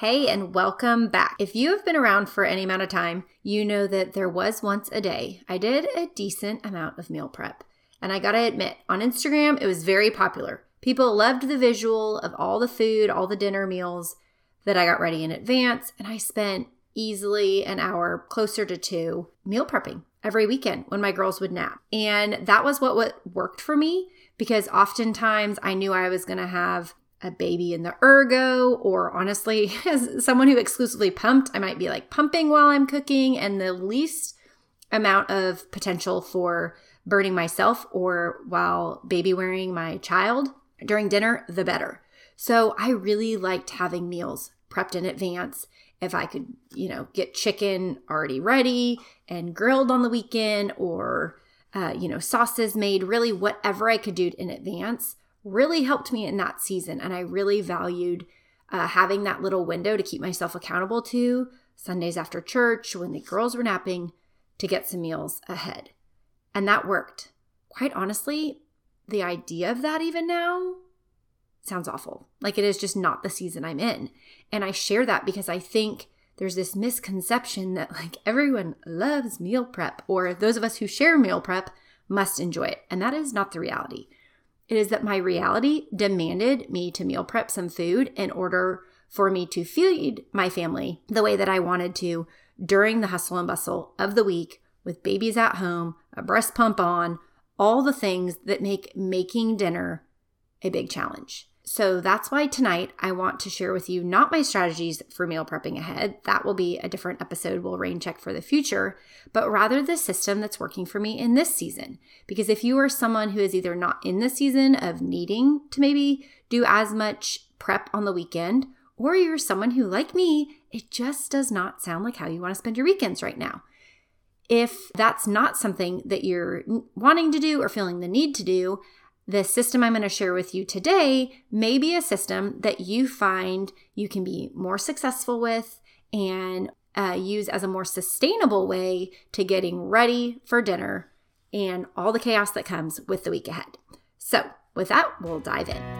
Hey, and welcome back. If you have been around for any amount of time, you know that there was once a day I did a decent amount of meal prep. And I gotta admit, on Instagram, it was very popular. People loved the visual of all the food, all the dinner meals that I got ready in advance, and I spent easily an hour, closer to two, meal prepping every weekend when my girls would nap. And that was what, what worked for me because oftentimes I knew I was gonna have a baby in the ergo, or honestly, as someone who exclusively pumped, I might be like pumping while I'm cooking, and the least amount of potential for burning myself or while baby wearing my child during dinner, the better. So I really liked having meals prepped in advance. If I could, you know, get chicken already ready and grilled on the weekend or, uh, you know, sauces made, really whatever I could do in advance really helped me in that season. And I really valued uh, having that little window to keep myself accountable to Sundays after church when the girls were napping to get some meals ahead. And that worked. Quite honestly, the idea of that even now sounds awful. Like it is just not the season I'm in. And I share that because I think there's this misconception that like everyone loves meal prep or those of us who share meal prep must enjoy it. And that is not the reality. It is that my reality demanded me to meal prep some food in order for me to feed my family the way that I wanted to during the hustle and bustle of the week with babies at home, a breast pump on, all the things that make making dinner a big challenge. So that's why tonight I want to share with you not my strategies for meal prepping ahead. That will be a different episode we'll rain check for the future, but rather the system that's working for me in this season. Because if you are someone who is either not in the season of needing to maybe do as much prep on the weekend, or you're someone who, like me, it just does not sound like how you want to spend your weekends right now. If that's not something that you're wanting to do or feeling the need to do, the system I'm going to share with you today may be a system that you find you can be more successful with and uh, use as a more sustainable way to getting ready for dinner and all the chaos that comes with the week ahead. So, with that, we'll dive in.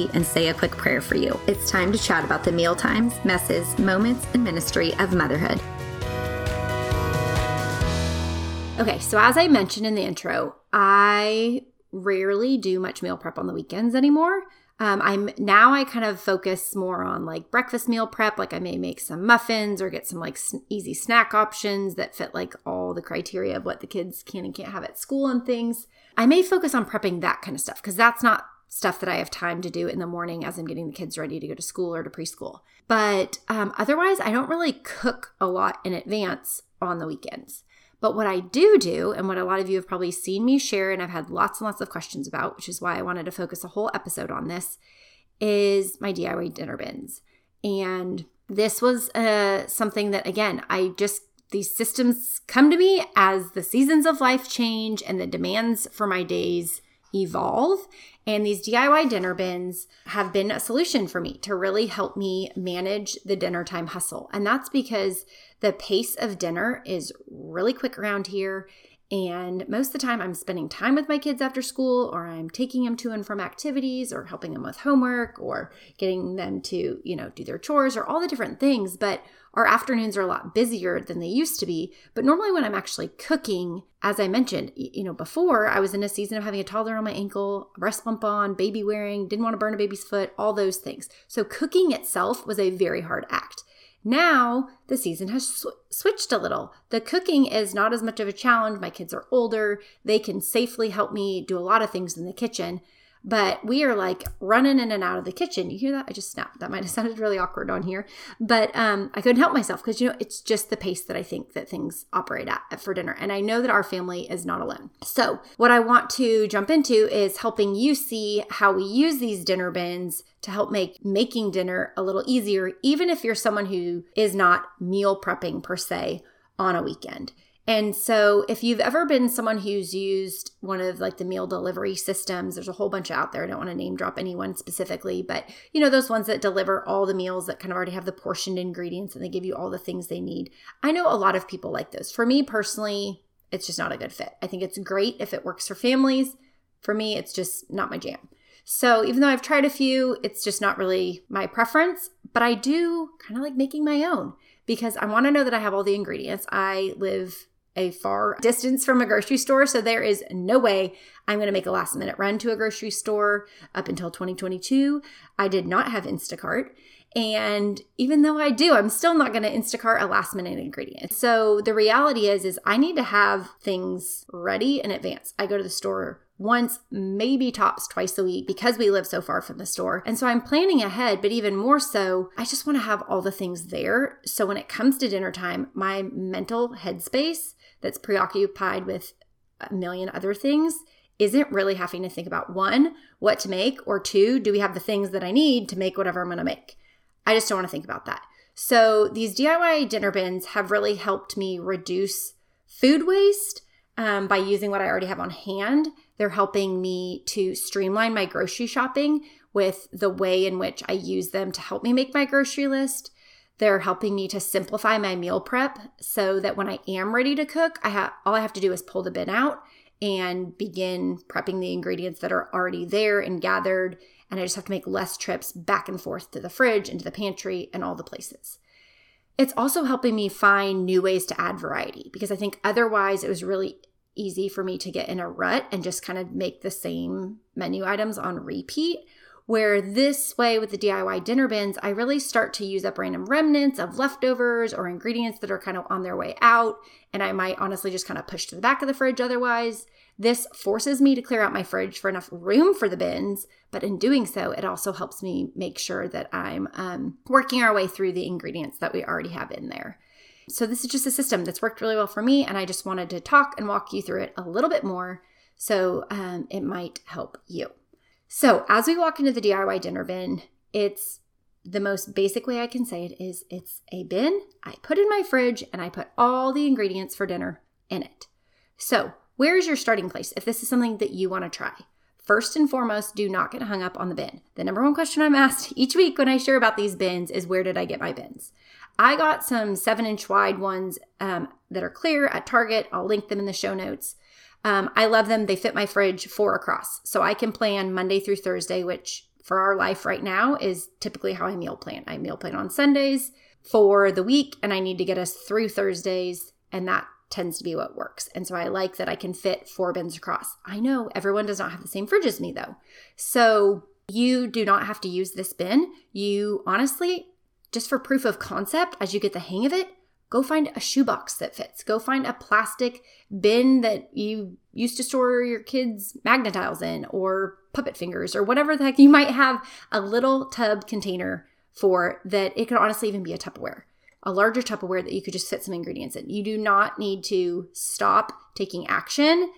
coffee and say a quick prayer for you. It's time to chat about the meal times, messes, moments, and ministry of motherhood. Okay, so as I mentioned in the intro, I rarely do much meal prep on the weekends anymore. Um, I'm now I kind of focus more on like breakfast meal prep. Like I may make some muffins or get some like easy snack options that fit like all the criteria of what the kids can and can't have at school and things. I may focus on prepping that kind of stuff because that's not stuff that I have time to do in the morning as I'm getting the kids ready to go to school or to preschool. But um, otherwise, I don't really cook a lot in advance on the weekends. But what I do do, and what a lot of you have probably seen me share, and I've had lots and lots of questions about, which is why I wanted to focus a whole episode on this, is my DIY dinner bins. And this was uh, something that, again, I just, these systems come to me as the seasons of life change and the demands for my days evolve. And these DIY dinner bins have been a solution for me to really help me manage the dinner time hustle. And that's because the pace of dinner is really quick around here. And most of the time, I'm spending time with my kids after school, or I'm taking them to and from activities, or helping them with homework, or getting them to, you know, do their chores, or all the different things. But our afternoons are a lot busier than they used to be. But normally, when I'm actually cooking, as I mentioned, you know, before I was in a season of having a toddler on my ankle, breast pump on, baby wearing, didn't want to burn a baby's foot, all those things. So cooking itself was a very hard act. Now the season has sw- switched a little. The cooking is not as much of a challenge. My kids are older. They can safely help me do a lot of things in the kitchen. But we are like running in and out of the kitchen. You hear that? I just snapped. That might have sounded really awkward on here, but um, I couldn't help myself because you know it's just the pace that I think that things operate at for dinner, and I know that our family is not alone. So what I want to jump into is helping you see how we use these dinner bins to help make making dinner a little easier, even if you're someone who is not meal prepping per se on a weekend. And so, if you've ever been someone who's used one of like the meal delivery systems, there's a whole bunch out there. I don't want to name drop anyone specifically, but you know, those ones that deliver all the meals that kind of already have the portioned ingredients and they give you all the things they need. I know a lot of people like those. For me personally, it's just not a good fit. I think it's great if it works for families. For me, it's just not my jam. So, even though I've tried a few, it's just not really my preference, but I do kind of like making my own because I want to know that I have all the ingredients. I live a far distance from a grocery store. So there is no way I'm going to make a last minute run to a grocery store up until 2022. I did not have Instacart. And even though I do, I'm still not going to Instacart a last minute ingredient. So the reality is is I need to have things ready in advance. I go to the store once, maybe tops twice a week because we live so far from the store. And so I'm planning ahead, but even more so, I just want to have all the things there. So when it comes to dinner time, my mental headspace that's preoccupied with a million other things isn't really having to think about one, what to make, or two, do we have the things that I need to make whatever I'm going to make? I just don't want to think about that. So these DIY dinner bins have really helped me reduce food waste um, by using what I already have on hand. They're helping me to streamline my grocery shopping with the way in which I use them to help me make my grocery list. They're helping me to simplify my meal prep so that when I am ready to cook, I have all I have to do is pull the bin out and begin prepping the ingredients that are already there and gathered and I just have to make less trips back and forth to the fridge, into the pantry, and all the places. It's also helping me find new ways to add variety because I think otherwise it was really easy for me to get in a rut and just kind of make the same menu items on repeat where this way with the DIY dinner bins, I really start to use up random remnants of leftovers or ingredients that are kind of on their way out. And I might honestly just kind of push to the back of the fridge otherwise. This forces me to clear out my fridge for enough room for the bins, but in doing so, it also helps me make sure that I'm um, working our way through the ingredients that we already have in there. So, this is just a system that's worked really well for me, and I just wanted to talk and walk you through it a little bit more so um, it might help you. So, as we walk into the DIY dinner bin, it's the most basic way I can say it is it's a bin I put in my fridge and I put all the ingredients for dinner in it. So, where's your starting place if this is something that you want to try? First and foremost, do not get hung up on the bin. The number one question I'm asked each week when I share about these bins is where did I get my bins? I got some seven inch wide ones um, that are clear at Target. I'll link them in the show notes. Um, I love them. They fit my fridge four across. So I can plan Monday through Thursday, which for our life right now is typically how I meal plan. I meal plan on Sundays for the week, and I need to get us through Thursdays, and that tends to be what works. And so I like that I can fit four bins across. I know everyone does not have the same fridge as me though. So you do not have to use this bin. You honestly, just for proof of concept, as you get the hang of it, Go find a shoebox that fits. Go find a plastic bin that you used to store your kids' Magna-Tiles in or puppet fingers or whatever the heck you might have a little tub container for that it could honestly even be a Tupperware. A larger Tupperware that you could just fit some ingredients in. You do not need to stop taking action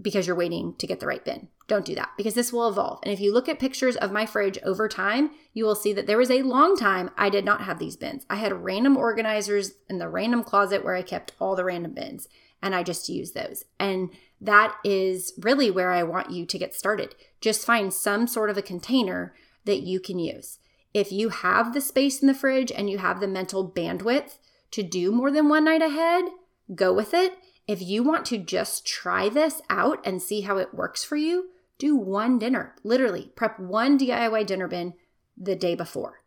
because you're waiting to get the right bin. Don't do that because this will evolve. And if you look at pictures of my fridge over time, you will see that there was a long time I did not have these bins. I had random organizers in the random closet where I kept all the random bins and I just use those. And that is really where I want you to get started. Just find some sort of a container that you can use. If you have the space in the fridge and you have the mental bandwidth to do more than one night ahead, go with it. If you want to just try this out and see how it works for you, do one dinner. Literally, prep one DIY dinner bin the day before.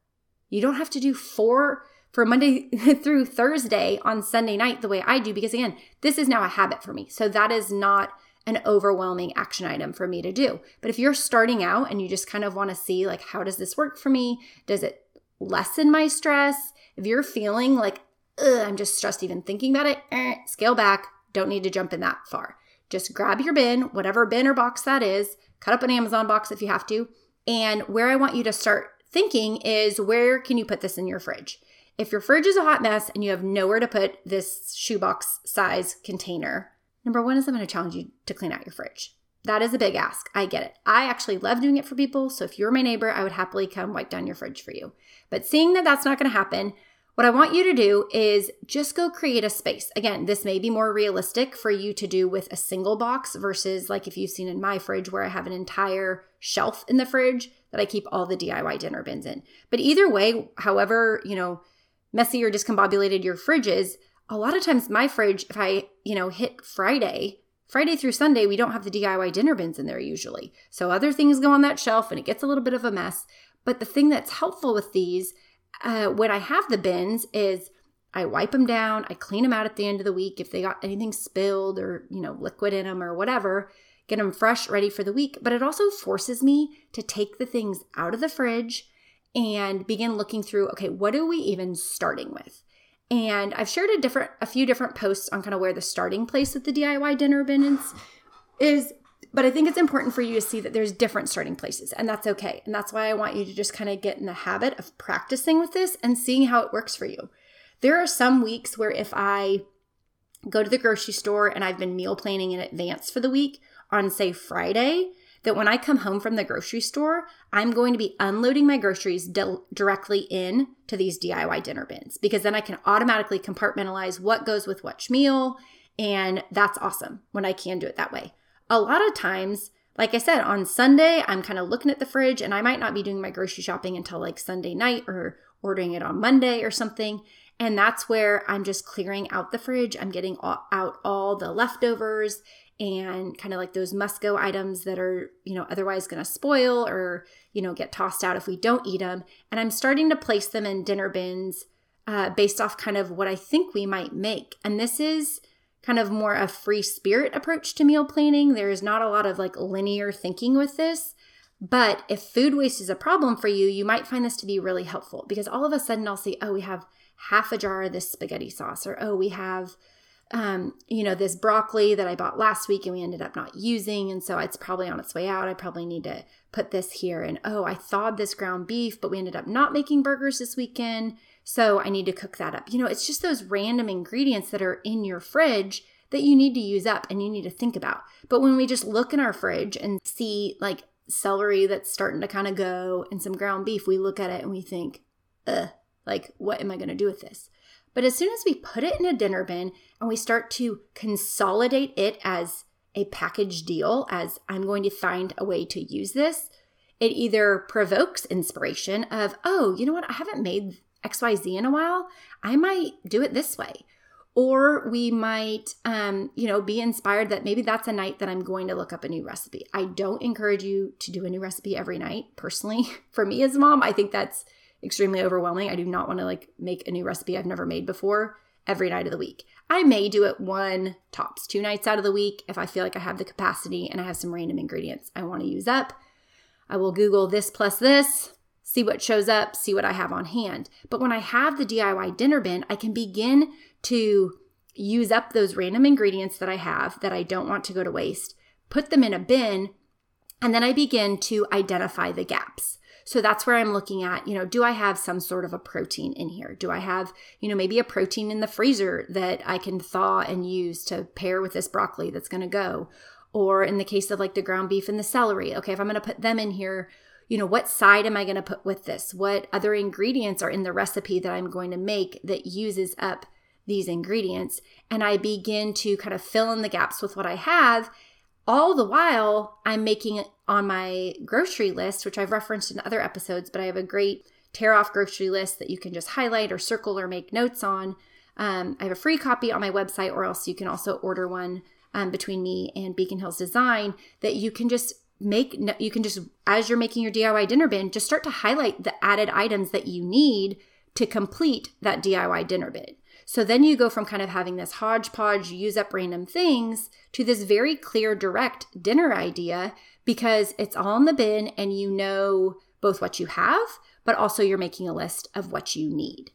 You don't have to do four for Monday through Thursday on Sunday night the way I do, because again, this is now a habit for me. So that is not an overwhelming action item for me to do. But if you're starting out and you just kind of want to see, like, how does this work for me? Does it lessen my stress? If you're feeling like, I'm just stressed even thinking about it, eh, scale back, don't need to jump in that far. Just grab your bin, whatever bin or box that is, cut up an Amazon box if you have to. And where I want you to start thinking is where can you put this in your fridge? If your fridge is a hot mess and you have nowhere to put this shoebox size container, number one is I'm going to challenge you to clean out your fridge. That is a big ask. I get it. I actually love doing it for people. So if you're my neighbor, I would happily come wipe down your fridge for you. But seeing that that's not going to happen, what I want you to do is just go create a space. Again, this may be more realistic for you to do with a single box versus like if you've seen in my fridge where I have an entire shelf in the fridge that I keep all the DIY dinner bins in. But either way, however, you know, messy or discombobulated your fridge is, a lot of times my fridge, if I, you know, hit Friday, Friday through Sunday, we don't have the DIY dinner bins in there usually. So other things go on that shelf and it gets a little bit of a mess. But the thing that's helpful with these, uh, when I have the bins, is I wipe them down, I clean them out at the end of the week if they got anything spilled or, you know, liquid in them or whatever, get them fresh, ready for the week. But it also forces me to take the things out of the fridge and begin looking through okay, what are we even starting with? And I've shared a different a few different posts on kind of where the starting place with the DIY dinner bin is, is but I think it's important for you to see that there's different starting places, and that's okay. And that's why I want you to just kind of get in the habit of practicing with this and seeing how it works for you. There are some weeks where if I go to the grocery store and I've been meal planning in advance for the week on, say, Friday, that when I come home from the grocery store, I'm going to be unloading my groceries di- directly in to these DIY dinner bins because then I can automatically compartmentalize what goes with which meal. And that's awesome when I can do it that way. A lot of times, like I said, on Sunday, I'm kind of looking at the fridge and I might not be doing my grocery shopping until like Sunday night or ordering it on Monday or something. And that's where I'm just clearing out the fridge. I'm getting out all the leftovers and kind of like those must go items that are, you know, otherwise going to spoil or, you know, get tossed out if we don't eat them. And I'm starting to place them in dinner bins uh, based off kind of what I think we might make. And this is kind of more a free spirit approach to meal planning. There is not a lot of like linear thinking with this. But if food waste is a problem for you, you might find this to be really helpful because all of a sudden I'll see, oh, we have half a jar of this spaghetti sauce, or oh, we have um, you know, this broccoli that I bought last week and we ended up not using. And so it's probably on its way out. I probably need to put this here. And oh, I thawed this ground beef, but we ended up not making burgers this weekend. So I need to cook that up. You know, it's just those random ingredients that are in your fridge that you need to use up and you need to think about. But when we just look in our fridge and see like celery that's starting to kind of go and some ground beef, we look at it and we think, ugh, like, what am I going to do with this? But as soon as we put it in a dinner bin and we start to consolidate it as a package deal, as I'm going to find a way to use this, it either provokes inspiration of, oh, you know what, I haven't made XYZ in a while. I might do it this way. Or we might, um, you know, be inspired that maybe that's a night that I'm going to look up a new recipe. I don't encourage you to do a new recipe every night. Personally, for me as a mom, I think that's extremely overwhelming. I do not want to like make a new recipe I've never made before every night of the week. I may do it one tops, two nights out of the week if I feel like I have the capacity and I have some random ingredients I want to use up. I will Google this plus this, see what shows up, see what I have on hand. But when I have the DIY dinner bin, I can begin to use up those random ingredients that I have that I don't want to go to waste, put them in a bin, and then I begin to identify the gaps. So that's where I'm looking at, you know, do I have some sort of a protein in here? Do I have, you know, maybe a protein in the freezer that I can thaw and use to pair with this broccoli that's going to go? Or in the case of like the ground beef and the celery, okay, if I'm going to put them in here, you know, what side am I going to put with this? What other ingredients are in the recipe that I'm going to make that uses up these ingredients? And I begin to kind of fill in the gaps with what I have all the while, I'm making it on my grocery list, which I've referenced in other episodes, but I have a great tear off grocery list that you can just highlight or circle or make notes on. Um, I have a free copy on my website, or else you can also order one um, between me and Beacon Hills Design that you can just make. You can just, as you're making your DIY dinner bin, just start to highlight the added items that you need to complete that DIY dinner bin. So then you go from kind of having this hodgepodge, use up random things to this very clear, direct dinner idea because it's all in the bin and you know both what you have, but also you're making a list of what you need.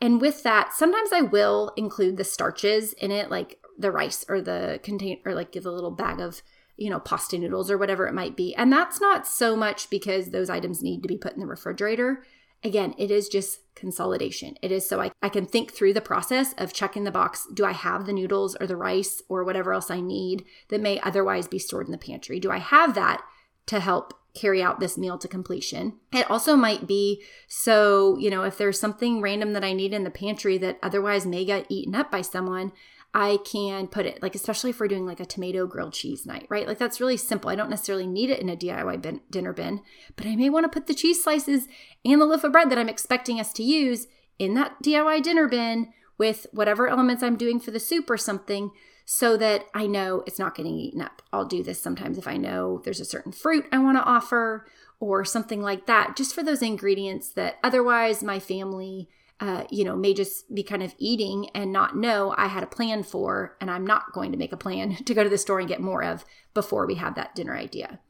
And with that, sometimes I will include the starches in it, like the rice or the contain or like give a little bag of you know, pasta noodles or whatever it might be. And that's not so much because those items need to be put in the refrigerator. Again, it is just consolidation. It is so I, I can think through the process of checking the box. Do I have the noodles or the rice or whatever else I need that may otherwise be stored in the pantry? Do I have that to help carry out this meal to completion? It also might be so, you know, if there's something random that I need in the pantry that otherwise may get eaten up by someone, I can put it like, especially if we're doing like a tomato grilled cheese night, right? Like that's really simple. I don't necessarily need it in a DIY bin, dinner bin, but I may want to put the cheese slices and the loaf of bread that I'm expecting us to use in that DIY dinner bin with whatever elements I'm doing for the soup or something so that I know it's not getting eaten up. I'll do this sometimes if I know there's a certain fruit I want to offer or something like that, just for those ingredients that otherwise my family uh, you know, may just be kind of eating and not know I had a plan for, and I'm not going to make a plan to go to the store and get more of before we have that dinner idea.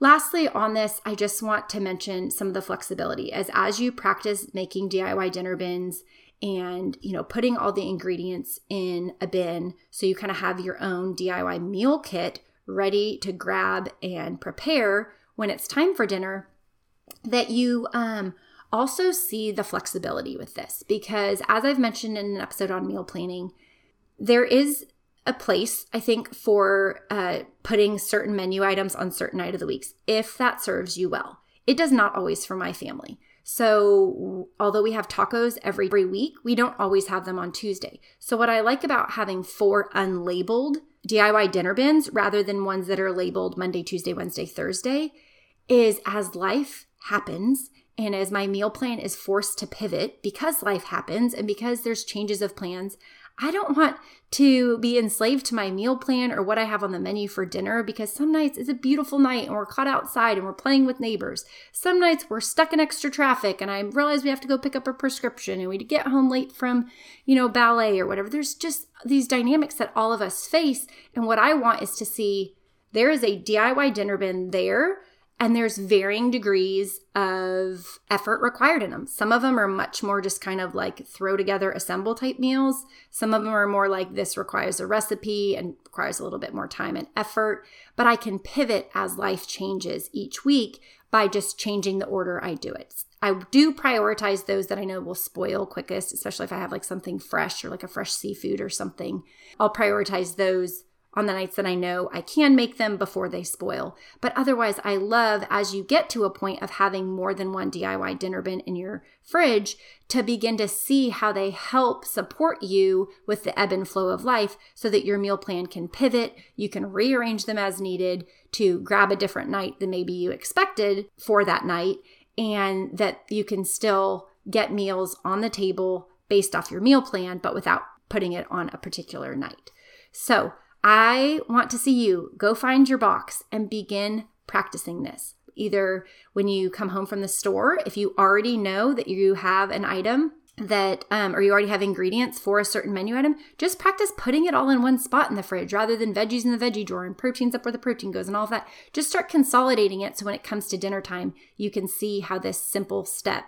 Lastly, on this, I just want to mention some of the flexibility as as you practice making DIY dinner bins and you know putting all the ingredients in a bin so you kind of have your own DIY meal kit ready to grab and prepare when it's time for dinner that you um also see the flexibility with this because, as I've mentioned in an episode on meal planning, there is a place, I think, for uh, putting certain menu items on certain night of the weeks if that serves you well. It does not always for my family. So, although we have tacos every, every week, we don't always have them on Tuesday. So, what I like about having four unlabeled DIY dinner bins rather than ones that are labeled Monday, Tuesday, Wednesday, Thursday is as life happens and as my meal plan is forced to pivot because life happens and because there's changes of plans, I don't want to be enslaved to my meal plan or what I have on the menu for dinner because some nights it's a beautiful night and we're caught outside and we're playing with neighbors. Some nights we're stuck in extra traffic and I realize we have to go pick up a prescription and we get home late from, you know, ballet or whatever. There's just these dynamics that all of us face. And what I want is to see there is a DIY dinner bin there and there's varying degrees of effort required in them. Some of them are much more just kind of like throw together, assemble type meals. Some of them are more like this requires a recipe and requires a little bit more time and effort. But I can pivot as life changes each week by just changing the order I do it. I do prioritize those that I know will spoil quickest, especially if I have like something fresh or like a fresh seafood or something. I'll prioritize those on the nights that I know I can make them before they spoil. But otherwise, I love as you get to a point of having more than one DIY dinner bin in your fridge to begin to see how they help support you with the ebb and flow of life so that your meal plan can pivot. You can rearrange them as needed to grab a different night than maybe you expected for that night, and that you can still get meals on the table based off your meal plan, but without putting it on a particular night. So, I want to see you go find your box and begin practicing this. Either when you come home from the store, if you already know that you have an item that, um, or you already have ingredients for a certain menu item, just practice putting it all in one spot in the fridge rather than veggies in the veggie drawer and proteins up where the protein goes and all of that. Just start consolidating it so when it comes to dinner time, you can see how this simple step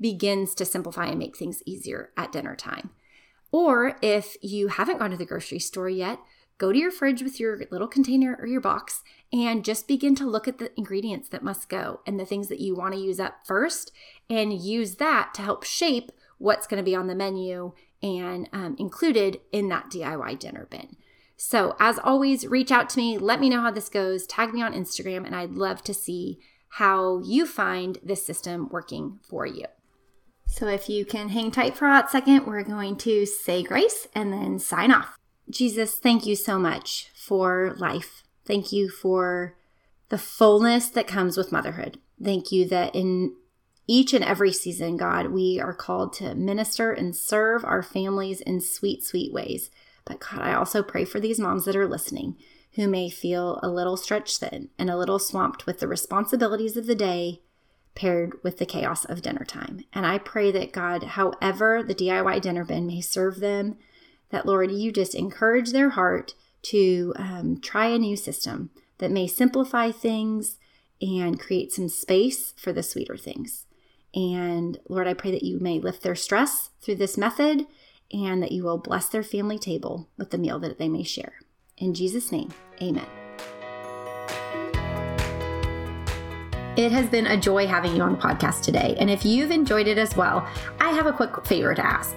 begins to simplify and make things easier at dinner time. Or if you haven't gone to the grocery store yet, go to your fridge with your little container or your box and just begin to look at the ingredients that must go and the things that you want to use up first and use that to help shape what's going to be on the menu and um, included in that DIY dinner bin. So, as always, reach out to me, let me know how this goes, tag me on Instagram, and I'd love to see how you find this system working for you. So, if you can hang tight for a hot second, we're going to say grace and then sign off. Jesus, thank you so much for life. Thank you for the fullness that comes with motherhood. Thank you that in each and every season, God, we are called to minister and serve our families in sweet, sweet ways. But God, I also pray for these moms that are listening who may feel a little stretched thin and a little swamped with the responsibilities of the day paired with the chaos of dinner time. And I pray that God, however the DIY dinner bin may serve them, that, Lord, you just encourage their heart to um, try a new system that may simplify things and create some space for the sweeter things. And Lord, I pray that you may lift their stress through this method and that you will bless their family table with the meal that they may share. In Jesus' name, amen. It has been a joy having you on the podcast today. And if you've enjoyed it as well, I have a quick favor to ask.